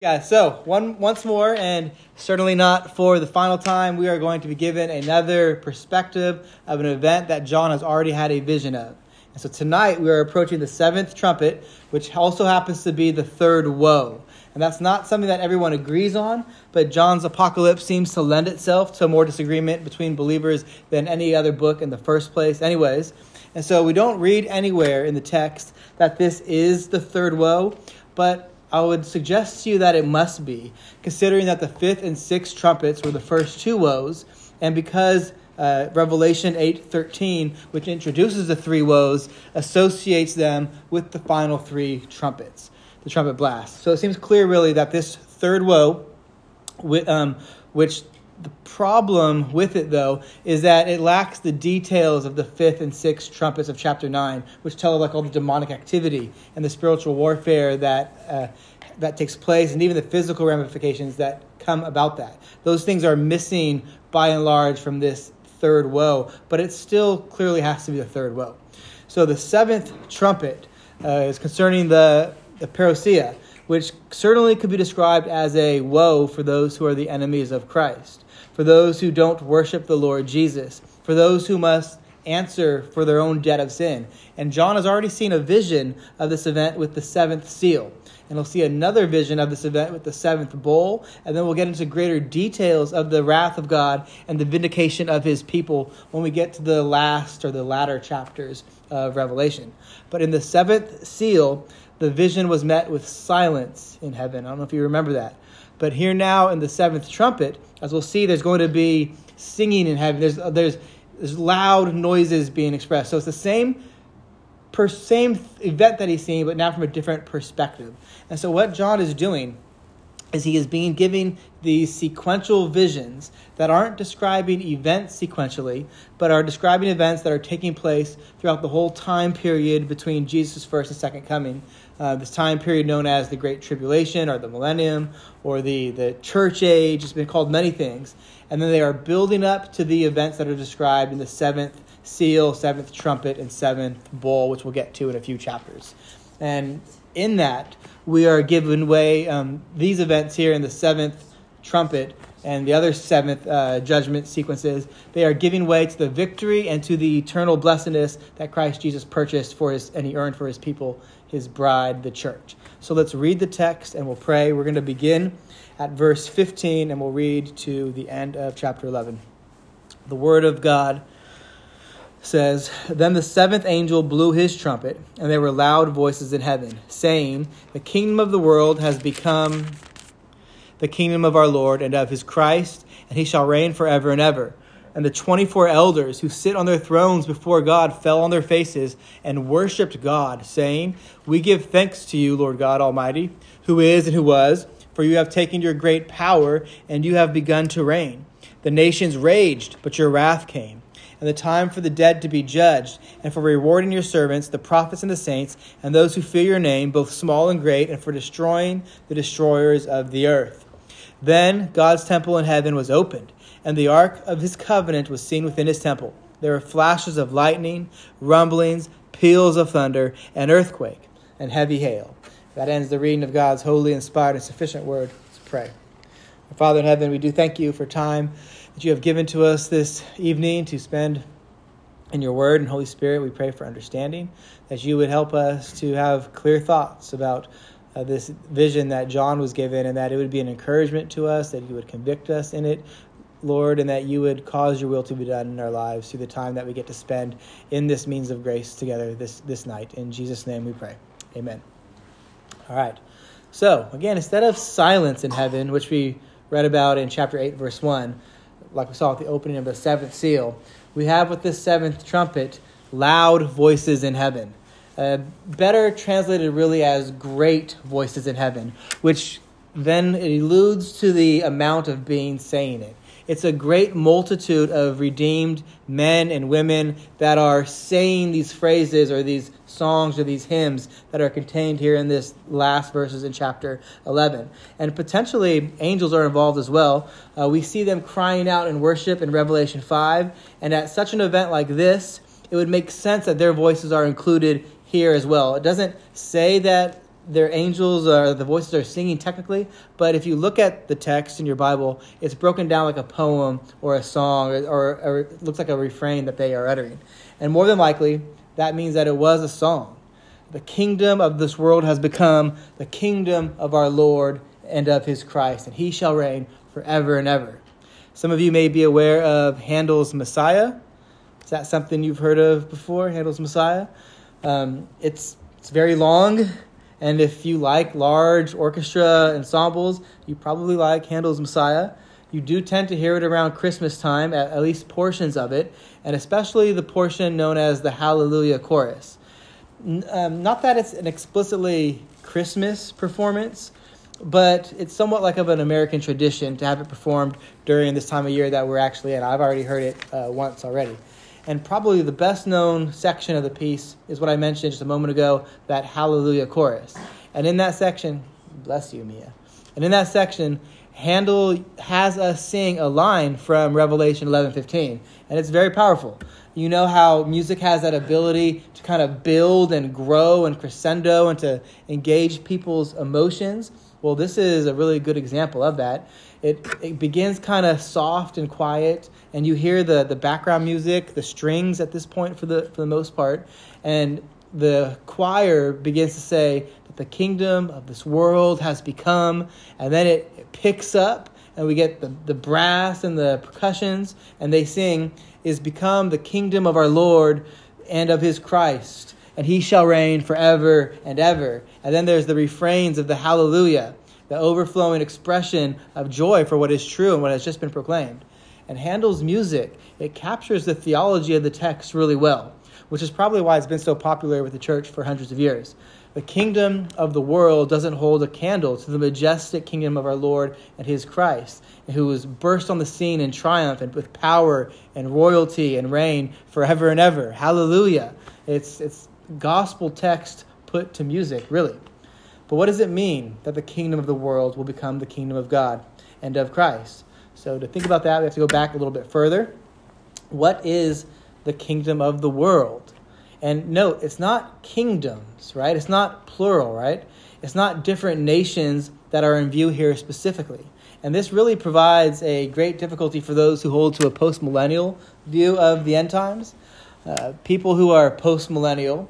Yeah, so one once more, and certainly not for the final time, we are going to be given another perspective of an event that John has already had a vision of. And so tonight we are approaching the seventh trumpet, which also happens to be the third woe. And that's not something that everyone agrees on, but John's apocalypse seems to lend itself to more disagreement between believers than any other book in the first place, anyways. And so we don't read anywhere in the text that this is the third woe, but I would suggest to you that it must be, considering that the fifth and sixth trumpets were the first two woes, and because uh, Revelation 8:13, which introduces the three woes, associates them with the final three trumpets, the trumpet blast. So it seems clear, really, that this third woe, um, which the problem with it, though, is that it lacks the details of the fifth and sixth trumpets of chapter 9, which tell of like all the demonic activity and the spiritual warfare that, uh, that takes place, and even the physical ramifications that come about that. Those things are missing by and large from this third woe, but it still clearly has to be the third woe. So the seventh trumpet uh, is concerning the, the parousia, which certainly could be described as a woe for those who are the enemies of Christ for those who don't worship the Lord Jesus, for those who must answer for their own debt of sin. And John has already seen a vision of this event with the seventh seal. And we'll see another vision of this event with the seventh bowl. And then we'll get into greater details of the wrath of God and the vindication of his people when we get to the last or the latter chapters of Revelation. But in the seventh seal, the vision was met with silence in heaven. I don't know if you remember that. But here now in the seventh trumpet, as we'll see, there's going to be singing in heaven. There's, uh, there's, there's loud noises being expressed. So it's the same, per, same event that he's seeing, but now from a different perspective. And so what John is doing is he is being giving these sequential visions that aren't describing events sequentially, but are describing events that are taking place throughout the whole time period between Jesus' first and second coming. Uh, this time period known as the Great Tribulation or the Millennium or the, the Church Age. It's been called many things. And then they are building up to the events that are described in the seventh seal, seventh trumpet, and seventh bowl, which we'll get to in a few chapters. And in that, we are given way, um, these events here in the seventh trumpet and the other seventh uh, judgment sequences, they are giving way to the victory and to the eternal blessedness that Christ Jesus purchased for his and he earned for his people, his bride, the church. So let's read the text and we'll pray. We're going to begin at verse 15 and we'll read to the end of chapter 11. The word of God says, Then the seventh angel blew his trumpet, and there were loud voices in heaven, saying, The kingdom of the world has become the kingdom of our Lord and of his Christ, and he shall reign forever and ever. And the twenty four elders who sit on their thrones before God fell on their faces and worshipped God, saying, We give thanks to you, Lord God Almighty, who is and who was, for you have taken your great power, and you have begun to reign. The nations raged, but your wrath came and the time for the dead to be judged, and for rewarding your servants, the prophets and the saints, and those who fear your name, both small and great, and for destroying the destroyers of the earth. Then God's temple in heaven was opened, and the ark of his covenant was seen within his temple. There were flashes of lightning, rumblings, peals of thunder, an earthquake, and heavy hail. That ends the reading of God's holy, inspired, and sufficient word. Let's pray. Father in heaven, we do thank you for time that you have given to us this evening to spend in your word and Holy Spirit. We pray for understanding, that you would help us to have clear thoughts about uh, this vision that John was given, and that it would be an encouragement to us, that you would convict us in it, Lord, and that you would cause your will to be done in our lives through the time that we get to spend in this means of grace together this, this night. In Jesus' name we pray. Amen. All right. So, again, instead of silence in heaven, which we read about in chapter 8, verse 1, like we saw at the opening of the seventh seal, we have with this seventh trumpet loud voices in heaven. Uh, better translated really as great voices in heaven, which then alludes to the amount of being saying it. It's a great multitude of redeemed men and women that are saying these phrases or these songs or these hymns that are contained here in this last verses in chapter 11. And potentially angels are involved as well. Uh, we see them crying out in worship in Revelation 5. And at such an event like this, it would make sense that their voices are included here as well. It doesn't say that their angels or the voices are singing technically, but if you look at the text in your Bible, it's broken down like a poem or a song or, or, or it looks like a refrain that they are uttering. And more than likely, that means that it was a song. The kingdom of this world has become the kingdom of our Lord and of his Christ, and he shall reign forever and ever. Some of you may be aware of Handel's Messiah. Is that something you've heard of before, Handel's Messiah? Um, it's, it's very long, and if you like large orchestra ensembles, you probably like Handel's Messiah. You do tend to hear it around Christmas time, at, at least portions of it, and especially the portion known as the Hallelujah Chorus. Um, not that it's an explicitly Christmas performance, but it's somewhat like of an American tradition to have it performed during this time of year that we're actually in. I've already heard it uh, once already. And probably the best known section of the piece is what I mentioned just a moment ago that Hallelujah chorus. And in that section, bless you, Mia. And in that section, Handel has us sing a line from Revelation 11:15, and it's very powerful. You know how music has that ability to kind of build and grow and crescendo and to engage people's emotions. Well, this is a really good example of that. It, it begins kind of soft and quiet, and you hear the, the background music, the strings at this point for the, for the most part, and the choir begins to say that the kingdom of this world has become, and then it, it picks up, and we get the, the brass and the percussions, and they sing, is become the kingdom of our Lord and of his Christ and he shall reign forever and ever. And then there's the refrains of the hallelujah, the overflowing expression of joy for what is true and what has just been proclaimed. And Handel's music, it captures the theology of the text really well, which is probably why it's been so popular with the church for hundreds of years. The kingdom of the world doesn't hold a candle to the majestic kingdom of our Lord and his Christ, who was burst on the scene in triumph and with power and royalty and reign forever and ever. Hallelujah. It's, it's gospel text put to music, really. But what does it mean that the kingdom of the world will become the kingdom of God and of Christ? So, to think about that, we have to go back a little bit further. What is the kingdom of the world? And note, it's not kingdoms, right? It's not plural, right? It's not different nations that are in view here specifically. And this really provides a great difficulty for those who hold to a postmillennial view of the end times. Uh, people who are postmillennial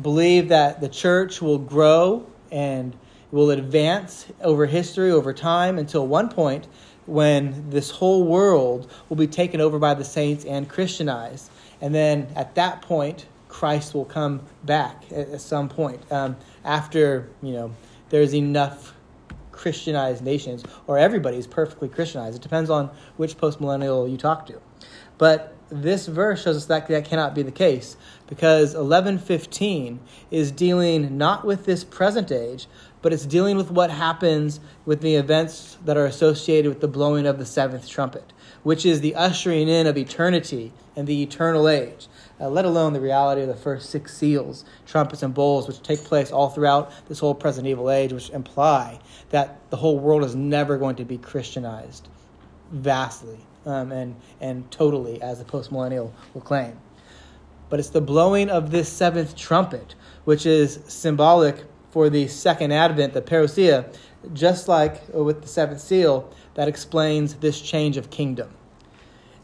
believe that the church will grow and will advance over history, over time, until one point when this whole world will be taken over by the saints and Christianized. And then at that point, Christ will come back at, at some point um, after, you know, there's enough Christianized nations, or everybody's perfectly Christianized. It depends on which postmillennial you talk to. But this verse shows us that that cannot be the case because 1115 is dealing not with this present age, but it's dealing with what happens with the events that are associated with the blowing of the seventh trumpet, which is the ushering in of eternity and the eternal age. Uh, let alone the reality of the first six seals, trumpets, and bowls, which take place all throughout this whole present evil age, which imply that the whole world is never going to be Christianized vastly um, and, and totally, as the postmillennial will claim. But it's the blowing of this seventh trumpet, which is symbolic for the second advent, the parousia, just like uh, with the seventh seal, that explains this change of kingdom.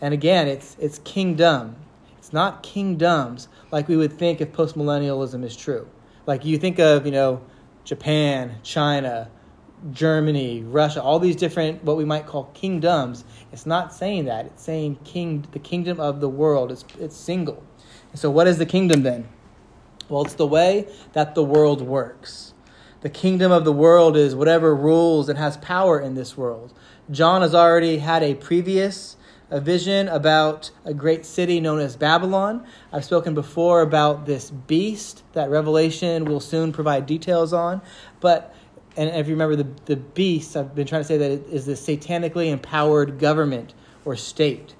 And again, it's, it's kingdom. It's not kingdoms like we would think if postmillennialism is true. Like you think of, you know, Japan, China, Germany, Russia, all these different what we might call kingdoms. It's not saying that. It's saying king the kingdom of the world. It's it's single. And so what is the kingdom then? Well, it's the way that the world works. The kingdom of the world is whatever rules and has power in this world. John has already had a previous a vision about a great city known as Babylon. I've spoken before about this beast that Revelation will soon provide details on. But and if you remember the, the beast, I've been trying to say that it is the satanically empowered government or state.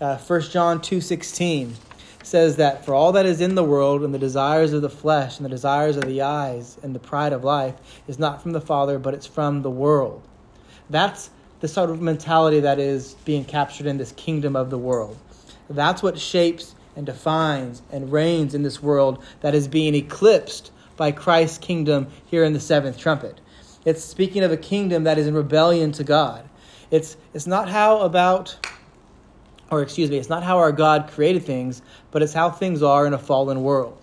Uh, 1 John 2.16 says that for all that is in the world and the desires of the flesh and the desires of the eyes and the pride of life is not from the Father, but it's from the world. That's the sort of mentality that is being captured in this kingdom of the world. That's what shapes and defines and reigns in this world that is being eclipsed by Christ's kingdom here in the seventh trumpet. It's speaking of a kingdom that is in rebellion to God. It's, it's not how about, or excuse me, it's not how our God created things, but it's how things are in a fallen world.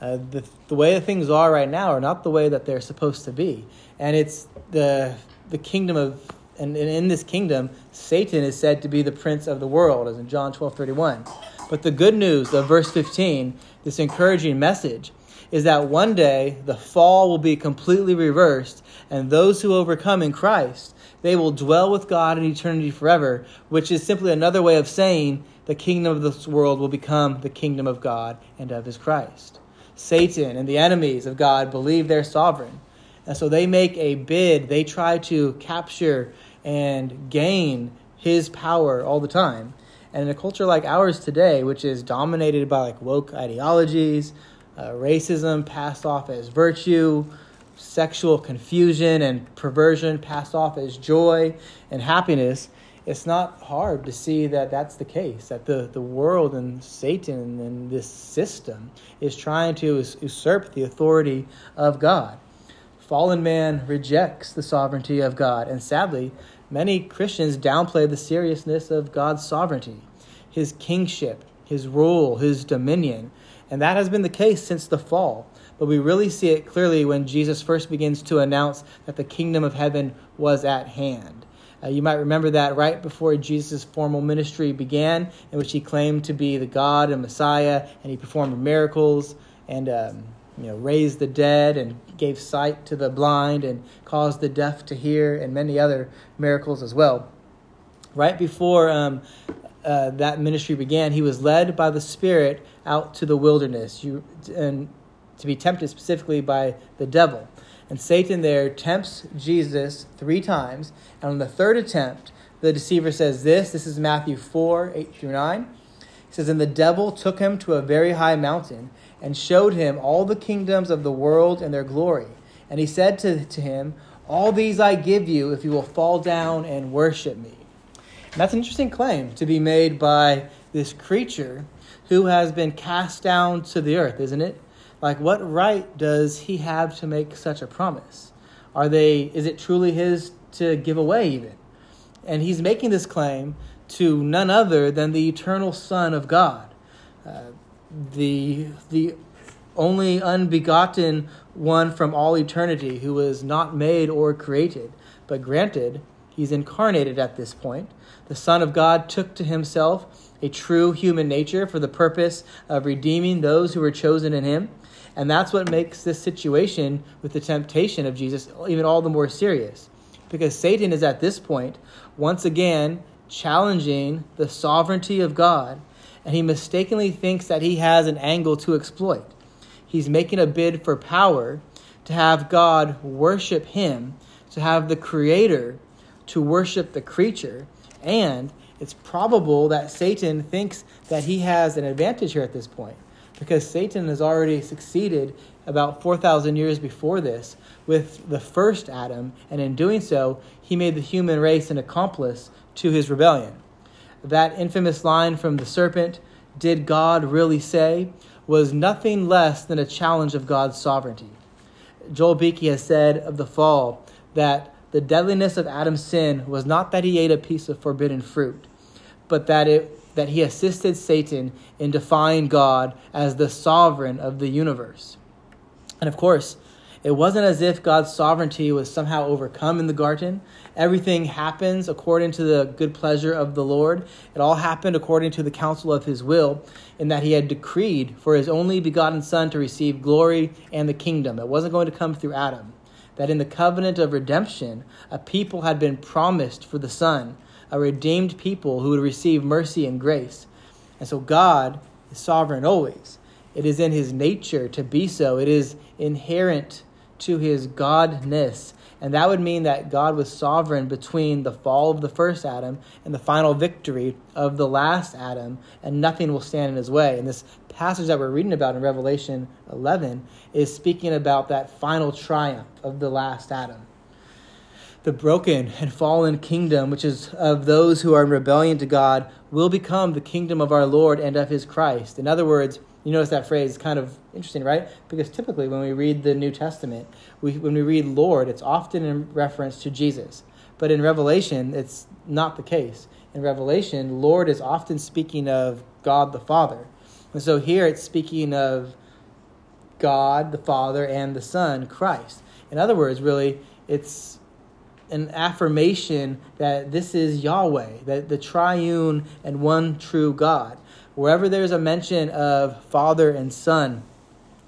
Uh, the, the way that things are right now are not the way that they're supposed to be. And it's the, the kingdom of, and, and in this kingdom, Satan is said to be the prince of the world, as in John 12 31. But the good news of verse 15, this encouraging message, is that one day the fall will be completely reversed, and those who overcome in Christ, they will dwell with God in eternity forever, which is simply another way of saying the kingdom of this world will become the kingdom of God and of his Christ. Satan and the enemies of God believe they're sovereign. And so they make a bid, they try to capture and gain his power all the time. And in a culture like ours today, which is dominated by like woke ideologies, uh, racism passed off as virtue, sexual confusion and perversion passed off as joy and happiness, it's not hard to see that that's the case, that the, the world and Satan and this system is trying to usurp the authority of God. Fallen man rejects the sovereignty of God, and sadly, many Christians downplay the seriousness of God's sovereignty, his kingship, his rule, his dominion. And that has been the case since the fall. But we really see it clearly when Jesus first begins to announce that the kingdom of heaven was at hand. Uh, you might remember that right before Jesus' formal ministry began, in which he claimed to be the God and Messiah, and he performed miracles and um, you know raised the dead and gave sight to the blind and caused the deaf to hear, and many other miracles as well. Right before um, uh, that ministry began, he was led by the Spirit out to the wilderness, you, and to be tempted specifically by the devil. And Satan there tempts Jesus three times. And on the third attempt, the deceiver says this this is Matthew 4 8 through 9. He says, And the devil took him to a very high mountain and showed him all the kingdoms of the world and their glory. And he said to, to him, All these I give you if you will fall down and worship me. And that's an interesting claim to be made by this creature who has been cast down to the earth, isn't it? Like, what right does he have to make such a promise? Are they, is it truly his to give away, even? And he's making this claim to none other than the eternal Son of God, uh, the, the only unbegotten one from all eternity who was not made or created, but granted, he's incarnated at this point. The Son of God took to himself a true human nature for the purpose of redeeming those who were chosen in him. And that's what makes this situation with the temptation of Jesus even all the more serious. Because Satan is at this point, once again, challenging the sovereignty of God, and he mistakenly thinks that he has an angle to exploit. He's making a bid for power to have God worship him, to have the Creator to worship the creature, and it's probable that Satan thinks that he has an advantage here at this point because Satan has already succeeded about 4,000 years before this with the first Adam, and in doing so, he made the human race an accomplice to his rebellion. That infamous line from the serpent, Did God really say? was nothing less than a challenge of God's sovereignty. Joel Beeke has said of the fall that the deadliness of Adam's sin was not that he ate a piece of forbidden fruit, but that it that he assisted Satan in defying God as the sovereign of the universe. And of course, it wasn't as if God's sovereignty was somehow overcome in the garden. Everything happens according to the good pleasure of the Lord. It all happened according to the counsel of his will, in that he had decreed for his only begotten Son to receive glory and the kingdom. It wasn't going to come through Adam. That in the covenant of redemption, a people had been promised for the Son a redeemed people who would receive mercy and grace. And so God is sovereign always. It is in his nature to be so, it is inherent to his godness. And that would mean that God was sovereign between the fall of the first Adam and the final victory of the last Adam, and nothing will stand in his way. And this passage that we're reading about in Revelation 11 is speaking about that final triumph of the last Adam the broken and fallen kingdom, which is of those who are in rebellion to God, will become the kingdom of our Lord and of his Christ. In other words, You notice that phrase is kind of interesting, right? Because typically when we read the New Testament, we, when we read Lord, it's often in reference to Jesus. But in Revelation, it's not the case. In Revelation, Lord is often speaking of God the Father. And so here it's speaking of God the Father and the Son, Christ. In other words, really, it's an affirmation that this is Yahweh, that the triune and one true God. Wherever there's a mention of Father and Son,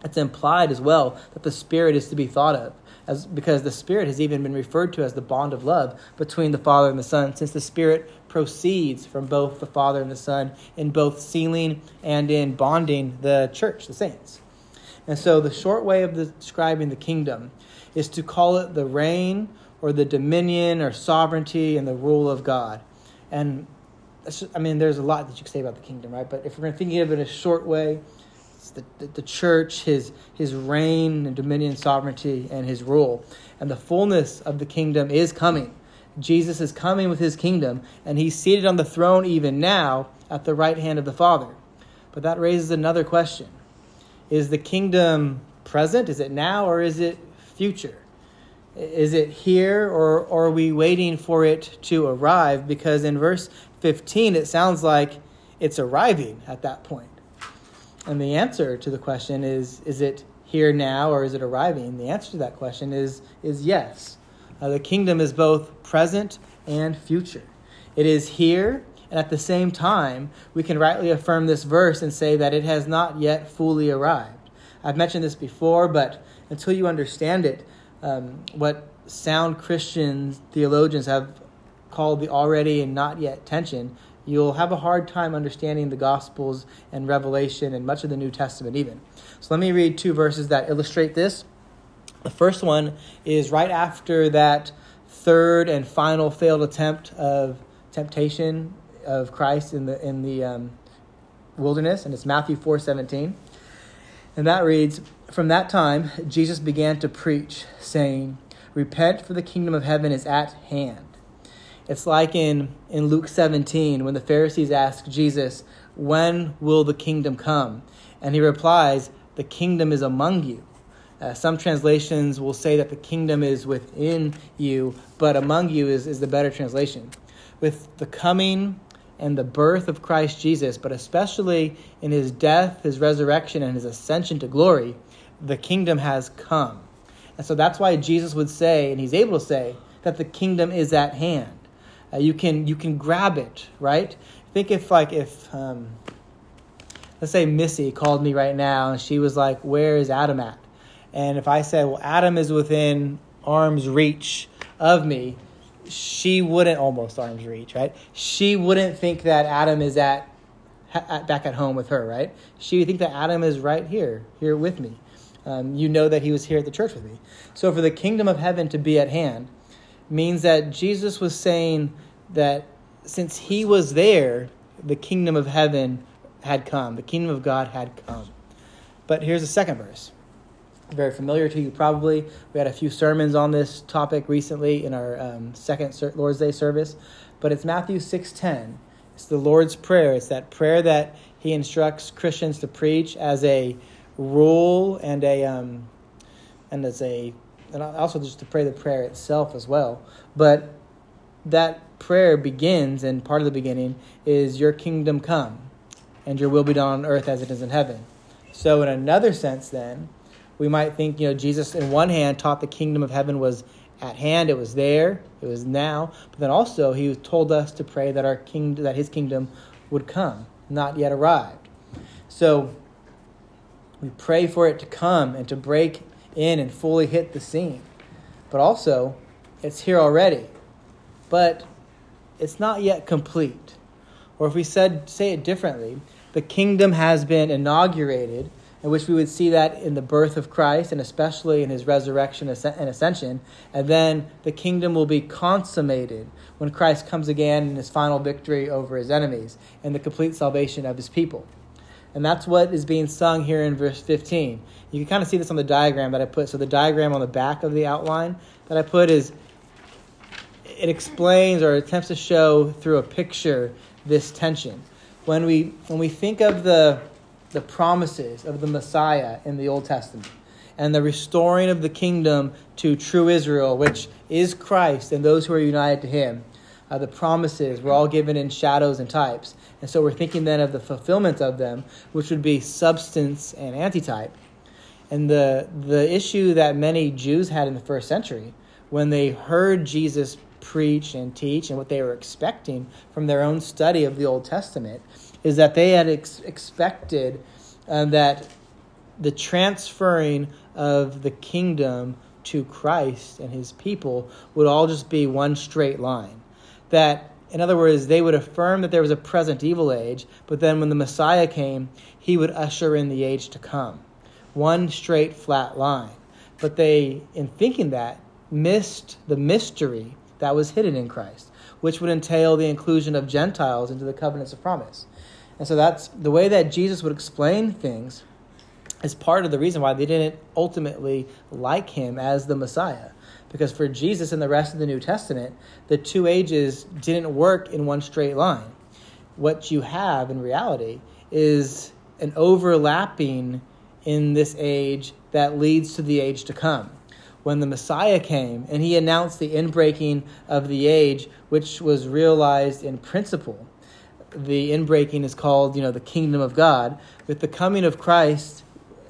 it's implied as well that the Spirit is to be thought of. As, because the Spirit has even been referred to as the bond of love between the Father and the Son, since the Spirit proceeds from both the Father and the Son in both sealing and in bonding the church, the saints. And so, the short way of describing the kingdom is to call it the reign or the dominion or sovereignty and the rule of God. And I mean, there's a lot that you could say about the kingdom, right? But if we're thinking of it in a short way, it's the, the, the church, his, his reign and dominion, sovereignty, and his rule. And the fullness of the kingdom is coming. Jesus is coming with his kingdom, and he's seated on the throne even now at the right hand of the Father. But that raises another question Is the kingdom present? Is it now, or is it future? Is it here, or, or are we waiting for it to arrive? Because in verse 15, it sounds like it's arriving at that point. And the answer to the question is is it here now or is it arriving? The answer to that question is, is yes. Uh, the kingdom is both present and future. It is here, and at the same time, we can rightly affirm this verse and say that it has not yet fully arrived. I've mentioned this before, but until you understand it, um, what sound Christian theologians have called the already and not yet tension, you'll have a hard time understanding the Gospels and Revelation and much of the New Testament, even. So let me read two verses that illustrate this. The first one is right after that third and final failed attempt of temptation of Christ in the in the um, wilderness, and it's Matthew four seventeen, and that reads, "From that time Jesus began to preach, saying, Repent, for the kingdom of heaven is at hand." It's like in in Luke seventeen when the Pharisees ask Jesus, "When will the kingdom come?" and he replies, "The kingdom is among you." Uh, some translations will say that the kingdom is within you, but among you is, is the better translation. With the coming and the birth of Christ Jesus, but especially in his death, his resurrection, and his ascension to glory, the kingdom has come. And so that's why Jesus would say, and he's able to say, that the kingdom is at hand. Uh, you can you can grab it, right? Think if like if um, let's say Missy called me right now and she was like, "Where is Adam at?" And if I said, well, Adam is within arm's reach of me, she wouldn't almost arm's reach, right? She wouldn't think that Adam is at, at back at home with her, right? She would think that Adam is right here, here with me. Um, you know that he was here at the church with me. So for the kingdom of heaven to be at hand means that Jesus was saying that since he was there, the kingdom of heaven had come, the kingdom of God had come. But here's the second verse very familiar to you probably. We had a few sermons on this topic recently in our um, second Lord's Day service, but it's Matthew 6:10. It's the Lord's prayer. It's that prayer that he instructs Christians to preach as a rule and a um, and as a and also just to pray the prayer itself as well. But that prayer begins, and part of the beginning is "Your kingdom come, and Your will be done on earth as it is in heaven." So, in another sense, then we might think, you know, Jesus, in one hand, taught the kingdom of heaven was at hand, it was there, it was now, but then also he told us to pray that our king, that his kingdom would come, not yet arrived. So we pray for it to come and to break in and fully hit the scene. But also, it's here already. But it's not yet complete. Or if we said say it differently, the kingdom has been inaugurated in which we would see that in the birth of Christ and especially in his resurrection and ascension. And then the kingdom will be consummated when Christ comes again in his final victory over his enemies and the complete salvation of his people. And that's what is being sung here in verse 15. You can kind of see this on the diagram that I put. So the diagram on the back of the outline that I put is it explains or attempts to show through a picture this tension. When we when we think of the the promises of the Messiah in the Old Testament and the restoring of the kingdom to true Israel, which is Christ and those who are united to him. Uh, the promises were all given in shadows and types. And so we're thinking then of the fulfillment of them, which would be substance and antitype. And the, the issue that many Jews had in the first century when they heard Jesus preach and teach and what they were expecting from their own study of the Old Testament is that they had ex- expected uh, that the transferring of the kingdom to Christ and his people would all just be one straight line. That, in other words, they would affirm that there was a present evil age, but then when the Messiah came, he would usher in the age to come one straight flat line. But they, in thinking that, missed the mystery that was hidden in Christ, which would entail the inclusion of Gentiles into the covenants of promise. And so that's the way that Jesus would explain things is part of the reason why they didn't ultimately like him as the Messiah. Because for Jesus and the rest of the New Testament, the two ages didn't work in one straight line. What you have in reality is an overlapping in this age that leads to the age to come. When the Messiah came and he announced the inbreaking of the age, which was realized in principle, the inbreaking is called, you know, the kingdom of God. With the coming of Christ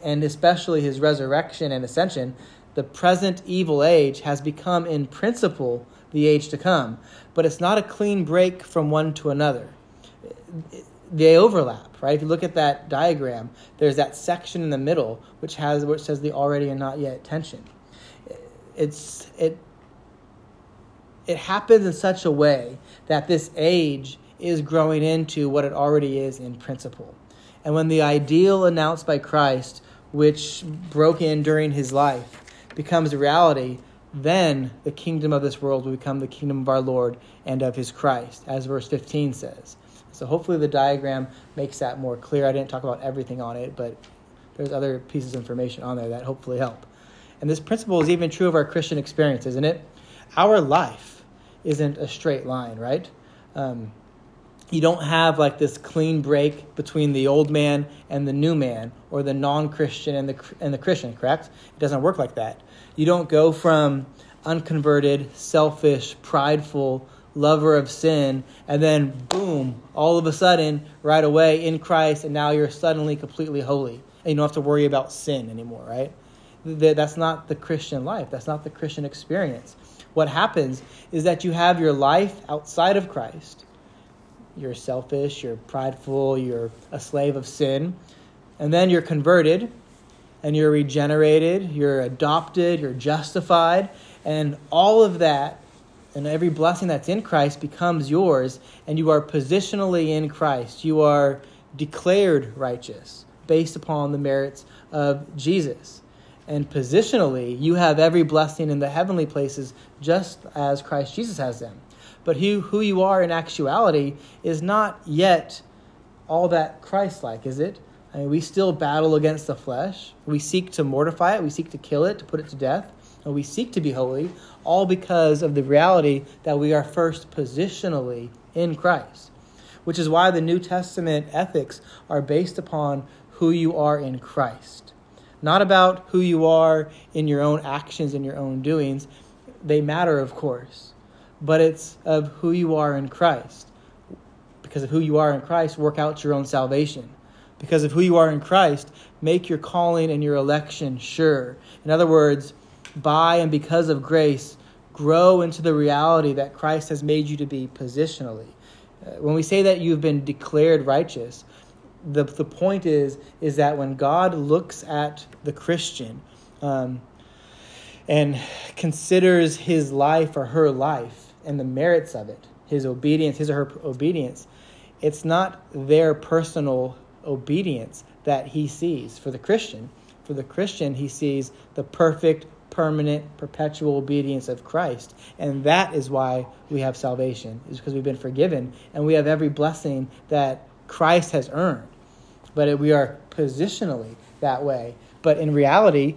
and especially his resurrection and ascension, the present evil age has become in principle the age to come. But it's not a clean break from one to another. They overlap right? If you look at that diagram, there's that section in the middle which has which says the already and not yet tension. It's it it happens in such a way that this age is growing into what it already is in principle. And when the ideal announced by Christ, which broke in during his life, becomes a reality, then the kingdom of this world will become the kingdom of our Lord and of his Christ, as verse 15 says. So hopefully the diagram makes that more clear. I didn't talk about everything on it, but there's other pieces of information on there that hopefully help. And this principle is even true of our Christian experience, isn't it? Our life isn't a straight line, right? Um, you don't have like this clean break between the old man and the new man, or the non-Christian and the and the Christian. Correct? It doesn't work like that. You don't go from unconverted, selfish, prideful, lover of sin, and then boom, all of a sudden, right away in Christ, and now you're suddenly completely holy. And you don't have to worry about sin anymore, right? That's not the Christian life. That's not the Christian experience. What happens is that you have your life outside of Christ. You're selfish, you're prideful, you're a slave of sin. And then you're converted and you're regenerated, you're adopted, you're justified, and all of that and every blessing that's in Christ becomes yours, and you are positionally in Christ. You are declared righteous based upon the merits of Jesus. And positionally, you have every blessing in the heavenly places just as Christ Jesus has them. But who, who you are in actuality is not yet all that Christ like, is it? I mean, we still battle against the flesh. We seek to mortify it, we seek to kill it, to put it to death, and we seek to be holy all because of the reality that we are first positionally in Christ. Which is why the New Testament ethics are based upon who you are in Christ. Not about who you are in your own actions and your own doings. They matter, of course, but it's of who you are in Christ. Because of who you are in Christ, work out your own salvation. Because of who you are in Christ, make your calling and your election sure. In other words, by and because of grace, grow into the reality that Christ has made you to be positionally. Uh, when we say that you've been declared righteous, the, the point is, is that when God looks at the Christian um, and considers his life or her life and the merits of it, his obedience, his or her obedience, it's not their personal obedience that he sees for the Christian. For the Christian, he sees the perfect permanent, perpetual obedience of Christ. And that is why we have salvation, is because we've been forgiven and we have every blessing that Christ has earned. But we are positionally that way. But in reality,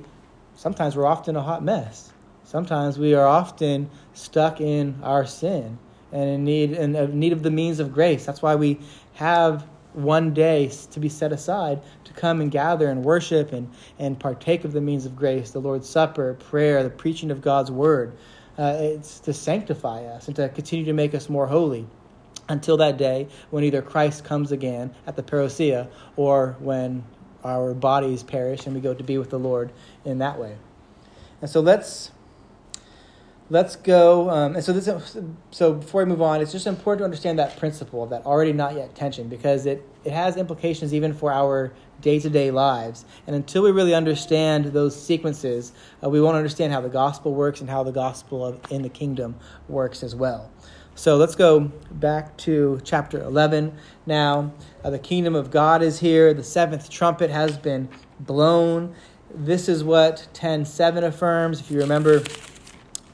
sometimes we're often a hot mess. Sometimes we are often stuck in our sin and in need, in uh, need of the means of grace. That's why we have one day to be set aside to come and gather and worship and, and partake of the means of grace, the Lord's Supper, prayer, the preaching of God's word. Uh, it's to sanctify us and to continue to make us more holy until that day when either Christ comes again at the parousia or when our bodies perish and we go to be with the Lord in that way. And so let's let's go. Um, and so this, so before we move on, it's just important to understand that principle of that already not yet tension because it it has implications even for our day to day lives. And until we really understand those sequences, uh, we won't understand how the gospel works and how the gospel of, in the kingdom works as well. So let's go back to chapter 11 now. Uh, the kingdom of God is here. The seventh trumpet has been blown. This is what 10:7 affirms. If you remember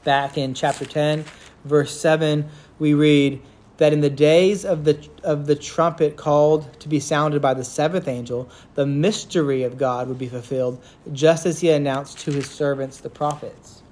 back in chapter 10, verse 7, we read that in the days of the of the trumpet called to be sounded by the seventh angel, the mystery of God would be fulfilled, just as he announced to his servants the prophets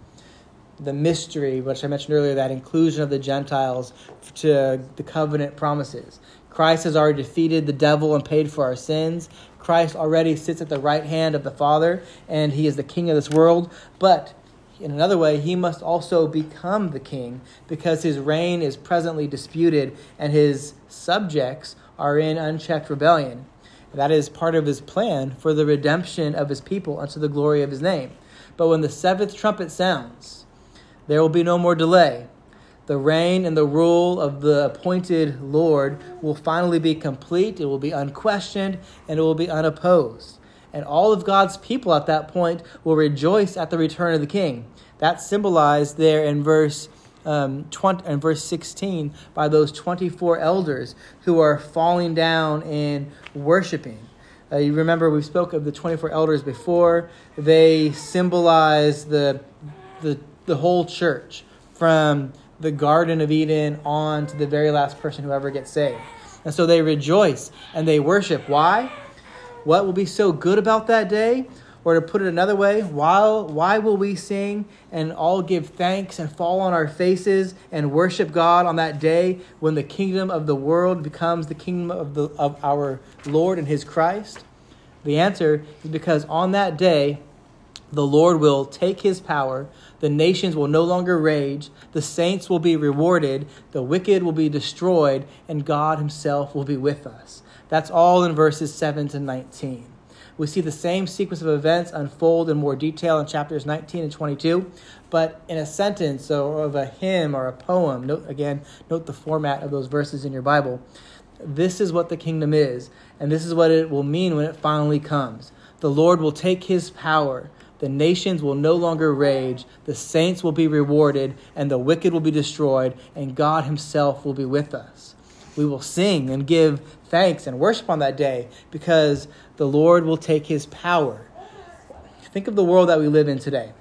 the mystery, which I mentioned earlier, that inclusion of the Gentiles to the covenant promises. Christ has already defeated the devil and paid for our sins. Christ already sits at the right hand of the Father, and he is the king of this world. But in another way, he must also become the king because his reign is presently disputed and his subjects are in unchecked rebellion. That is part of his plan for the redemption of his people unto the glory of his name. But when the seventh trumpet sounds, there will be no more delay. The reign and the rule of the appointed Lord will finally be complete, it will be unquestioned, and it will be unopposed. And all of God's people at that point will rejoice at the return of the King. That's symbolized there in verse um, 20 and verse 16 by those 24 elders who are falling down and worshiping. Uh, you remember we spoke of the 24 elders before. They symbolize the the the whole church from the Garden of Eden on to the very last person who ever gets saved. And so they rejoice and they worship. Why? What will be so good about that day? Or to put it another way, why, why will we sing and all give thanks and fall on our faces and worship God on that day when the kingdom of the world becomes the kingdom of, the, of our Lord and his Christ? The answer is because on that day, the Lord will take his power, the nations will no longer rage, the saints will be rewarded, the wicked will be destroyed, and God himself will be with us. That's all in verses 7 to 19. We see the same sequence of events unfold in more detail in chapters 19 and 22, but in a sentence or of a hymn or a poem, note again, note the format of those verses in your Bible. This is what the kingdom is, and this is what it will mean when it finally comes. The Lord will take his power the nations will no longer rage, the saints will be rewarded, and the wicked will be destroyed, and God Himself will be with us. We will sing and give thanks and worship on that day because the Lord will take His power. Think of the world that we live in today.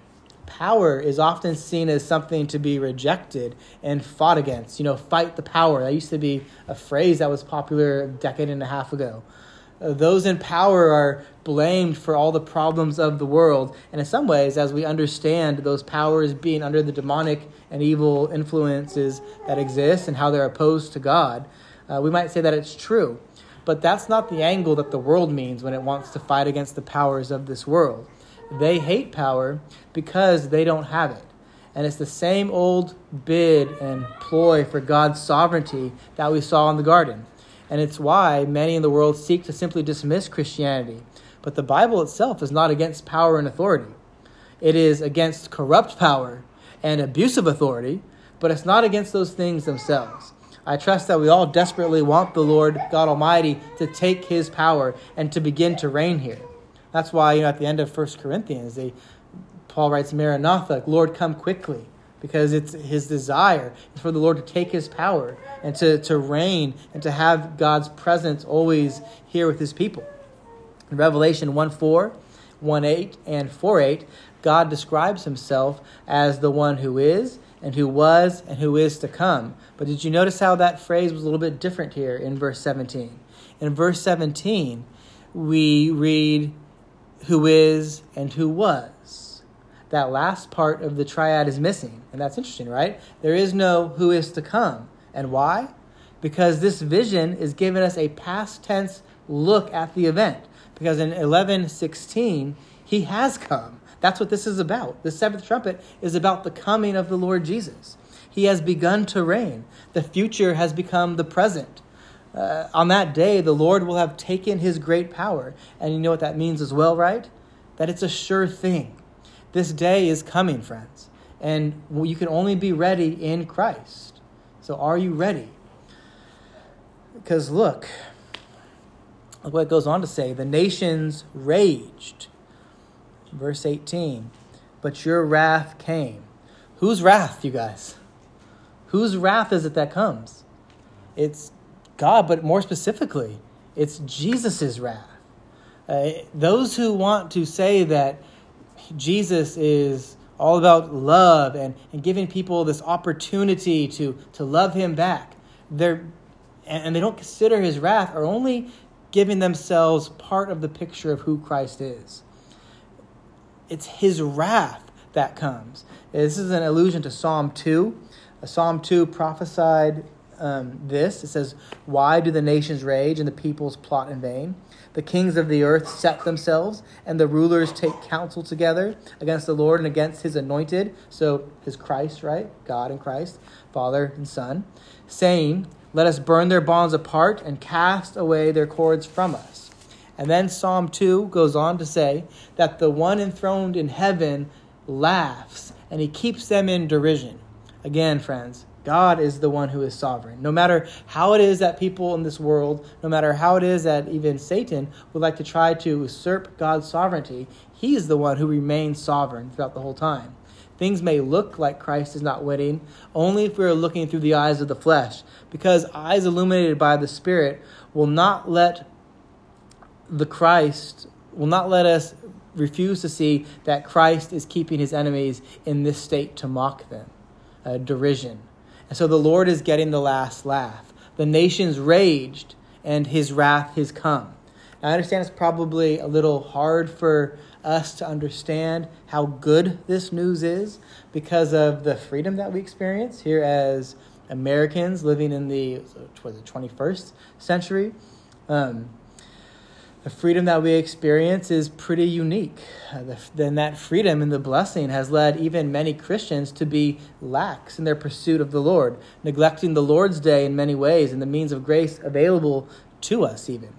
Power is often seen as something to be rejected and fought against. You know, fight the power. That used to be a phrase that was popular a decade and a half ago. Uh, those in power are blamed for all the problems of the world. And in some ways, as we understand those powers being under the demonic and evil influences that exist and how they're opposed to God, uh, we might say that it's true. But that's not the angle that the world means when it wants to fight against the powers of this world. They hate power because they don't have it. And it's the same old bid and ploy for God's sovereignty that we saw in the garden and it's why many in the world seek to simply dismiss Christianity. But the Bible itself is not against power and authority. It is against corrupt power and abusive authority, but it's not against those things themselves. I trust that we all desperately want the Lord God Almighty to take his power and to begin to reign here. That's why, you know, at the end of 1 Corinthians, they, Paul writes, Maranatha, Lord, come quickly because it's his desire for the Lord to take his power and to, to reign and to have God's presence always here with his people. In Revelation 1 4, 1 8, and 4 8, God describes himself as the one who is, and who was, and who is to come. But did you notice how that phrase was a little bit different here in verse 17? In verse 17, we read, who is and who was that last part of the triad is missing. And that's interesting, right? There is no who is to come. And why? because this vision is giving us a past tense look at the event. Because in 11:16, he has come. That's what this is about. The seventh trumpet is about the coming of the Lord Jesus. He has begun to reign. The future has become the present. Uh, on that day, the Lord will have taken his great power. And you know what that means as well, right? That it's a sure thing. This day is coming, friends. And you can only be ready in Christ. So, are you ready? Because look, look what it goes on to say the nations raged. Verse 18. But your wrath came. Whose wrath, you guys? Whose wrath is it that comes? It's God, but more specifically, it's Jesus' wrath. Uh, those who want to say that Jesus is all about love and, and giving people this opportunity to, to love him back, they're, and they don't consider his wrath, are only giving themselves part of the picture of who Christ is. It's his wrath that comes. This is an allusion to Psalm 2. Psalm 2 prophesied um, this. It says, Why do the nations rage and the peoples plot in vain? The kings of the earth set themselves, and the rulers take counsel together against the Lord and against his anointed. So, his Christ, right? God and Christ, Father and Son, saying, Let us burn their bonds apart and cast away their cords from us. And then Psalm 2 goes on to say that the one enthroned in heaven laughs and he keeps them in derision. Again, friends, God is the one who is sovereign. No matter how it is that people in this world, no matter how it is that even Satan would like to try to usurp God's sovereignty, he is the one who remains sovereign throughout the whole time. Things may look like Christ is not winning only if we are looking through the eyes of the flesh, because eyes illuminated by the Spirit will not let the Christ, will not let us refuse to see that Christ is keeping his enemies in this state to mock them, uh, derision. And so the Lord is getting the last laugh. The nations raged, and his wrath has come. Now, I understand it's probably a little hard for us to understand how good this news is because of the freedom that we experience here as Americans living in the, the 21st century. Um, the freedom that we experience is pretty unique. Uh, then that freedom and the blessing has led even many Christians to be lax in their pursuit of the Lord, neglecting the Lord's day in many ways and the means of grace available to us, even.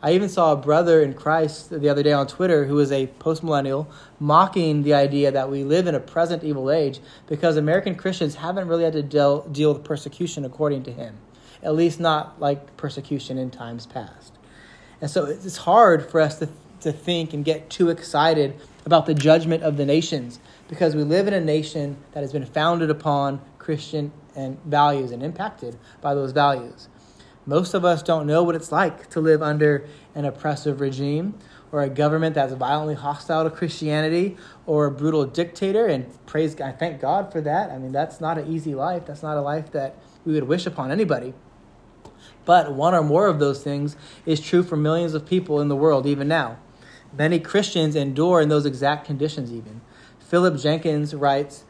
I even saw a brother in Christ the other day on Twitter who is a postmillennial mocking the idea that we live in a present evil age because American Christians haven't really had to deal, deal with persecution according to him, at least not like persecution in times past. And so it's hard for us to, to think and get too excited about the judgment of the nations because we live in a nation that has been founded upon Christian and values and impacted by those values. Most of us don't know what it's like to live under an oppressive regime or a government that's violently hostile to Christianity or a brutal dictator. And praise God, I thank God for that. I mean, that's not an easy life. That's not a life that we would wish upon anybody. But one or more of those things is true for millions of people in the world, even now. Many Christians endure in those exact conditions, even. Philip Jenkins writes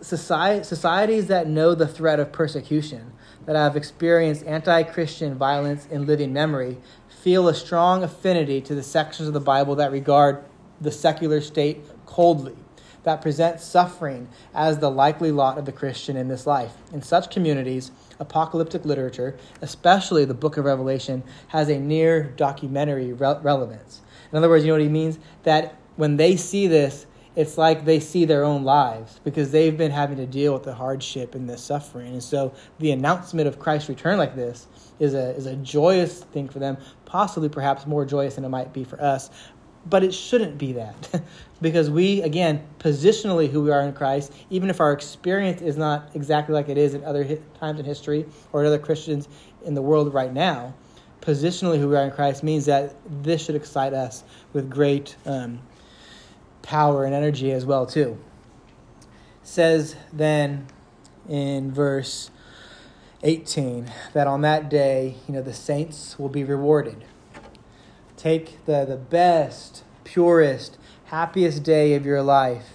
Societies that know the threat of persecution, that have experienced anti Christian violence in living memory, feel a strong affinity to the sections of the Bible that regard the secular state coldly that present suffering as the likely lot of the Christian in this life. In such communities, apocalyptic literature, especially the book of Revelation, has a near documentary re- relevance. In other words, you know what he means? That when they see this, it's like they see their own lives because they've been having to deal with the hardship and the suffering. And so the announcement of Christ's return like this is a, is a joyous thing for them, possibly perhaps more joyous than it might be for us. But it shouldn't be that. because we, again, positionally who we are in Christ, even if our experience is not exactly like it is in other times in history or in other Christians in the world right now, positionally who we are in Christ means that this should excite us with great um, power and energy as well too. It says then in verse 18 that on that day, you know, the saints will be rewarded Take the, the best, purest, happiest day of your life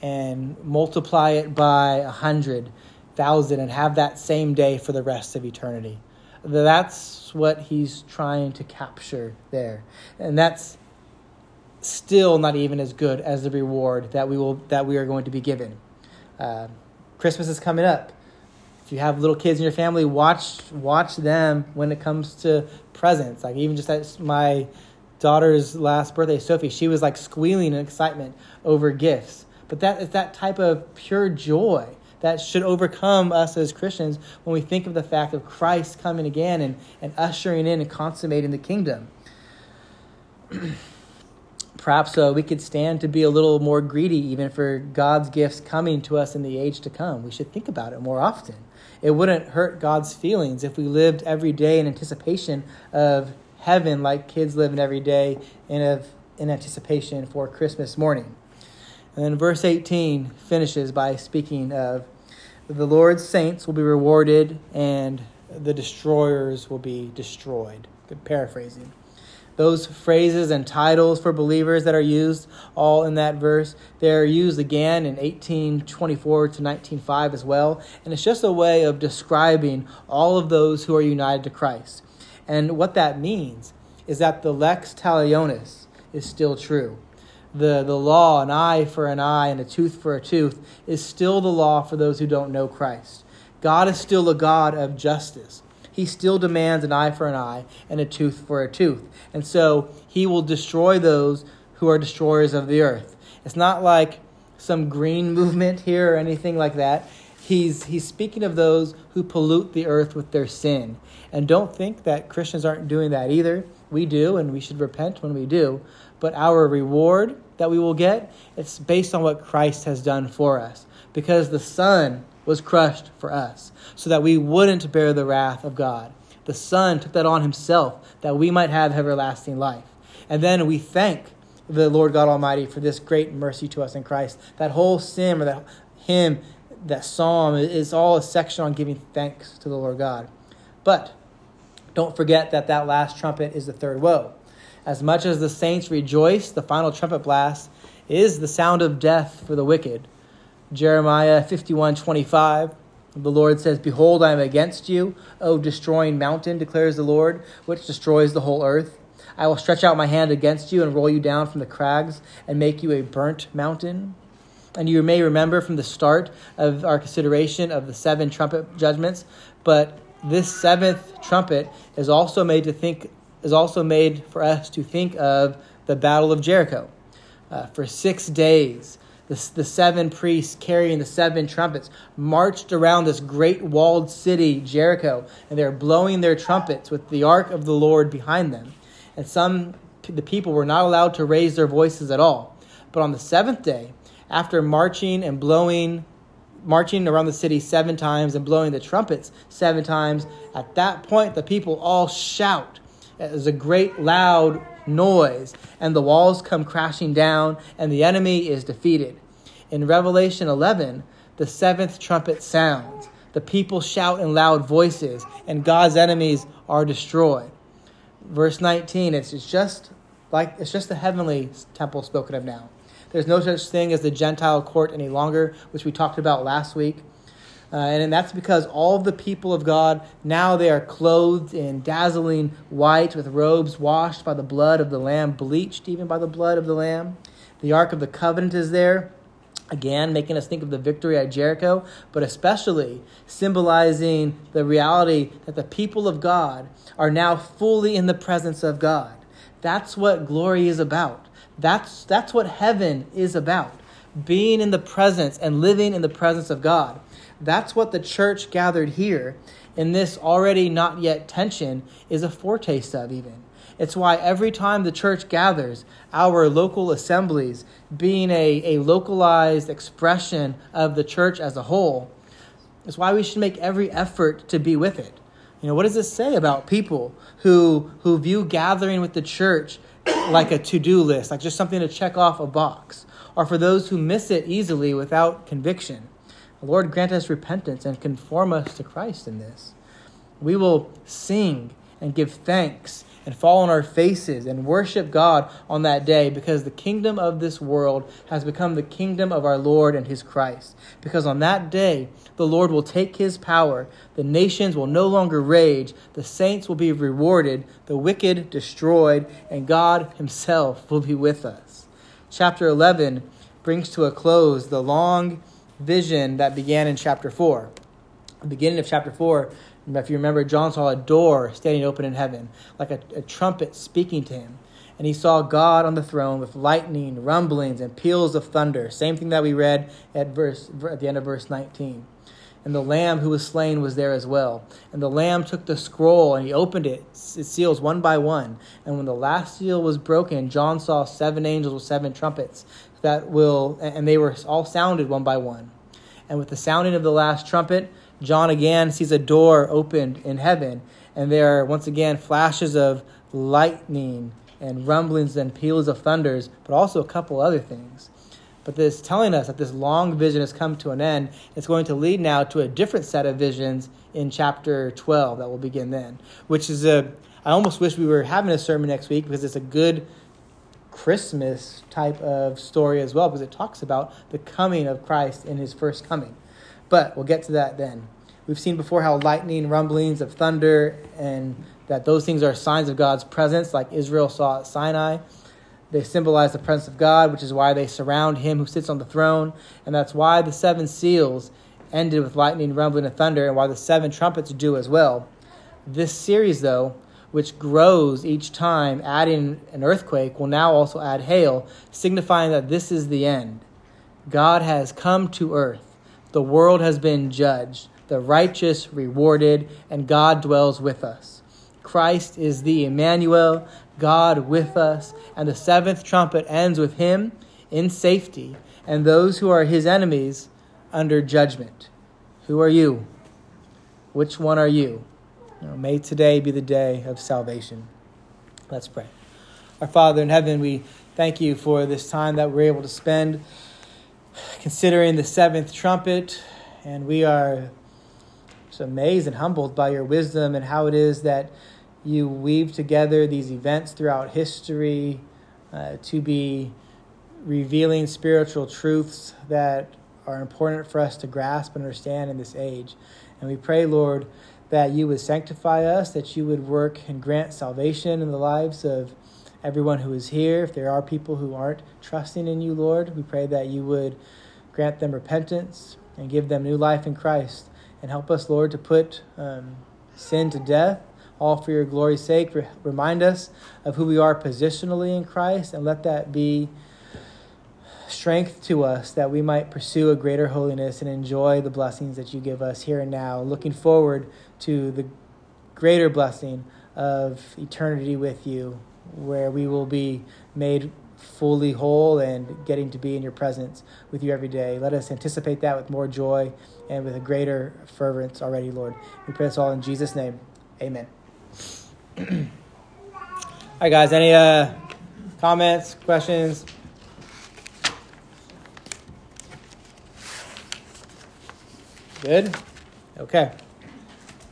and multiply it by a hundred thousand and have that same day for the rest of eternity. That's what he's trying to capture there. And that's still not even as good as the reward that we will that we are going to be given. Uh, Christmas is coming up. If you have little kids in your family, watch watch them when it comes to presents. Like even just at my daughter's last birthday, Sophie, she was like squealing in excitement over gifts. But that is that type of pure joy that should overcome us as Christians when we think of the fact of Christ coming again and, and ushering in and consummating the kingdom. Perhaps uh, we could stand to be a little more greedy even for God's gifts coming to us in the age to come. We should think about it more often. It wouldn't hurt God's feelings if we lived every day in anticipation of heaven like kids live in every day in, of, in anticipation for Christmas morning. And then verse 18 finishes by speaking of the Lord's saints will be rewarded and the destroyers will be destroyed. Good paraphrasing. Those phrases and titles for believers that are used all in that verse, they're used again in 1824 to 1905 as well. And it's just a way of describing all of those who are united to Christ. And what that means is that the lex talionis is still true the, the law, an eye for an eye and a tooth for a tooth, is still the law for those who don't know Christ. God is still a God of justice. He still demands an eye for an eye and a tooth for a tooth. And so he will destroy those who are destroyers of the earth. It's not like some green movement here or anything like that. He's, he's speaking of those who pollute the earth with their sin. And don't think that Christians aren't doing that either. We do, and we should repent when we do but our reward that we will get, it's based on what Christ has done for us. Because the Son was crushed for us, so that we wouldn't bear the wrath of God. The Son took that on himself, that we might have everlasting life. And then we thank the Lord God Almighty for this great mercy to us in Christ. That whole sim or that hymn, that psalm is all a section on giving thanks to the Lord God. But don't forget that that last trumpet is the third woe. As much as the saints rejoice, the final trumpet blast is the sound of death for the wicked. Jeremiah 51 25. The Lord says, Behold, I am against you, O destroying mountain, declares the Lord, which destroys the whole earth. I will stretch out my hand against you and roll you down from the crags and make you a burnt mountain. And you may remember from the start of our consideration of the seven trumpet judgments, but this seventh trumpet is also made to think is also made for us to think of the Battle of Jericho. Uh, for six days, the, the seven priests carrying the seven trumpets marched around this great walled city, Jericho, and they're blowing their trumpets with the ark of the Lord behind them. And some the people were not allowed to raise their voices at all. But on the seventh day, after marching and blowing marching around the city seven times and blowing the trumpets seven times, at that point the people all shout there's a great loud noise, and the walls come crashing down, and the enemy is defeated. In Revelation 11, the seventh trumpet sounds. The people shout in loud voices, and God's enemies are destroyed. Verse 19, it's just like it's just the heavenly temple spoken of now. There's no such thing as the Gentile court any longer, which we talked about last week. Uh, and that's because all the people of God now they are clothed in dazzling white with robes washed by the blood of the lamb bleached even by the blood of the lamb. The ark of the covenant is there again making us think of the victory at jericho but especially symbolizing the reality that the people of god are now fully in the presence of god. That's what glory is about. That's that's what heaven is about. Being in the presence and living in the presence of god that's what the church gathered here in this already not yet tension is a foretaste of, even. It's why every time the church gathers, our local assemblies, being a, a localized expression of the church as a whole, is why we should make every effort to be with it. You know, what does this say about people who, who view gathering with the church like a to do list, like just something to check off a box, or for those who miss it easily without conviction? Lord, grant us repentance and conform us to Christ in this. We will sing and give thanks and fall on our faces and worship God on that day because the kingdom of this world has become the kingdom of our Lord and his Christ. Because on that day, the Lord will take his power, the nations will no longer rage, the saints will be rewarded, the wicked destroyed, and God himself will be with us. Chapter 11 brings to a close the long vision that began in chapter 4. The beginning of chapter 4 if you remember, John saw a door standing open in heaven, like a, a trumpet speaking to him. And he saw God on the throne with lightning, rumblings, and peals of thunder. Same thing that we read at, verse, at the end of verse 19. And the Lamb who was slain was there as well. And the Lamb took the scroll and he opened it, its seals one by one. And when the last seal was broken, John saw seven angels with seven trumpets that will, and they were all sounded one by one. And with the sounding of the last trumpet, John again sees a door opened in heaven, and there are once again flashes of lightning and rumblings and peals of thunders, but also a couple other things. But this telling us that this long vision has come to an end. It's going to lead now to a different set of visions in chapter 12 that will begin then, which is a. I almost wish we were having a sermon next week because it's a good Christmas type of story as well, because it talks about the coming of Christ in his first coming. But we'll get to that then. We've seen before how lightning, rumblings of thunder, and that those things are signs of God's presence, like Israel saw at Sinai. They symbolize the presence of God, which is why they surround him who sits on the throne. And that's why the seven seals ended with lightning, rumbling, and thunder, and why the seven trumpets do as well. This series, though, which grows each time, adding an earthquake, will now also add hail, signifying that this is the end. God has come to earth. The world has been judged, the righteous rewarded, and God dwells with us. Christ is the Emmanuel, God with us, and the seventh trumpet ends with him in safety, and those who are his enemies under judgment. Who are you? Which one are you? May today be the day of salvation. Let's pray. Our Father in heaven, we thank you for this time that we're able to spend considering the seventh trumpet, and we are just amazed and humbled by your wisdom and how it is that you weave together these events throughout history uh, to be revealing spiritual truths that are important for us to grasp and understand in this age. And we pray, Lord, that you would sanctify us, that you would work and grant salvation in the lives of everyone who is here. If there are people who aren't trusting in you, Lord, we pray that you would grant them repentance and give them new life in Christ. And help us, Lord, to put um, sin to death, all for your glory's sake. Re- remind us of who we are positionally in Christ, and let that be strength to us that we might pursue a greater holiness and enjoy the blessings that you give us here and now. Looking forward to the greater blessing of eternity with you where we will be made fully whole and getting to be in your presence with you every day. Let us anticipate that with more joy and with a greater fervence already, Lord. We pray this all in Jesus' name. Amen. all right, guys, any uh, comments, questions? Good? Okay.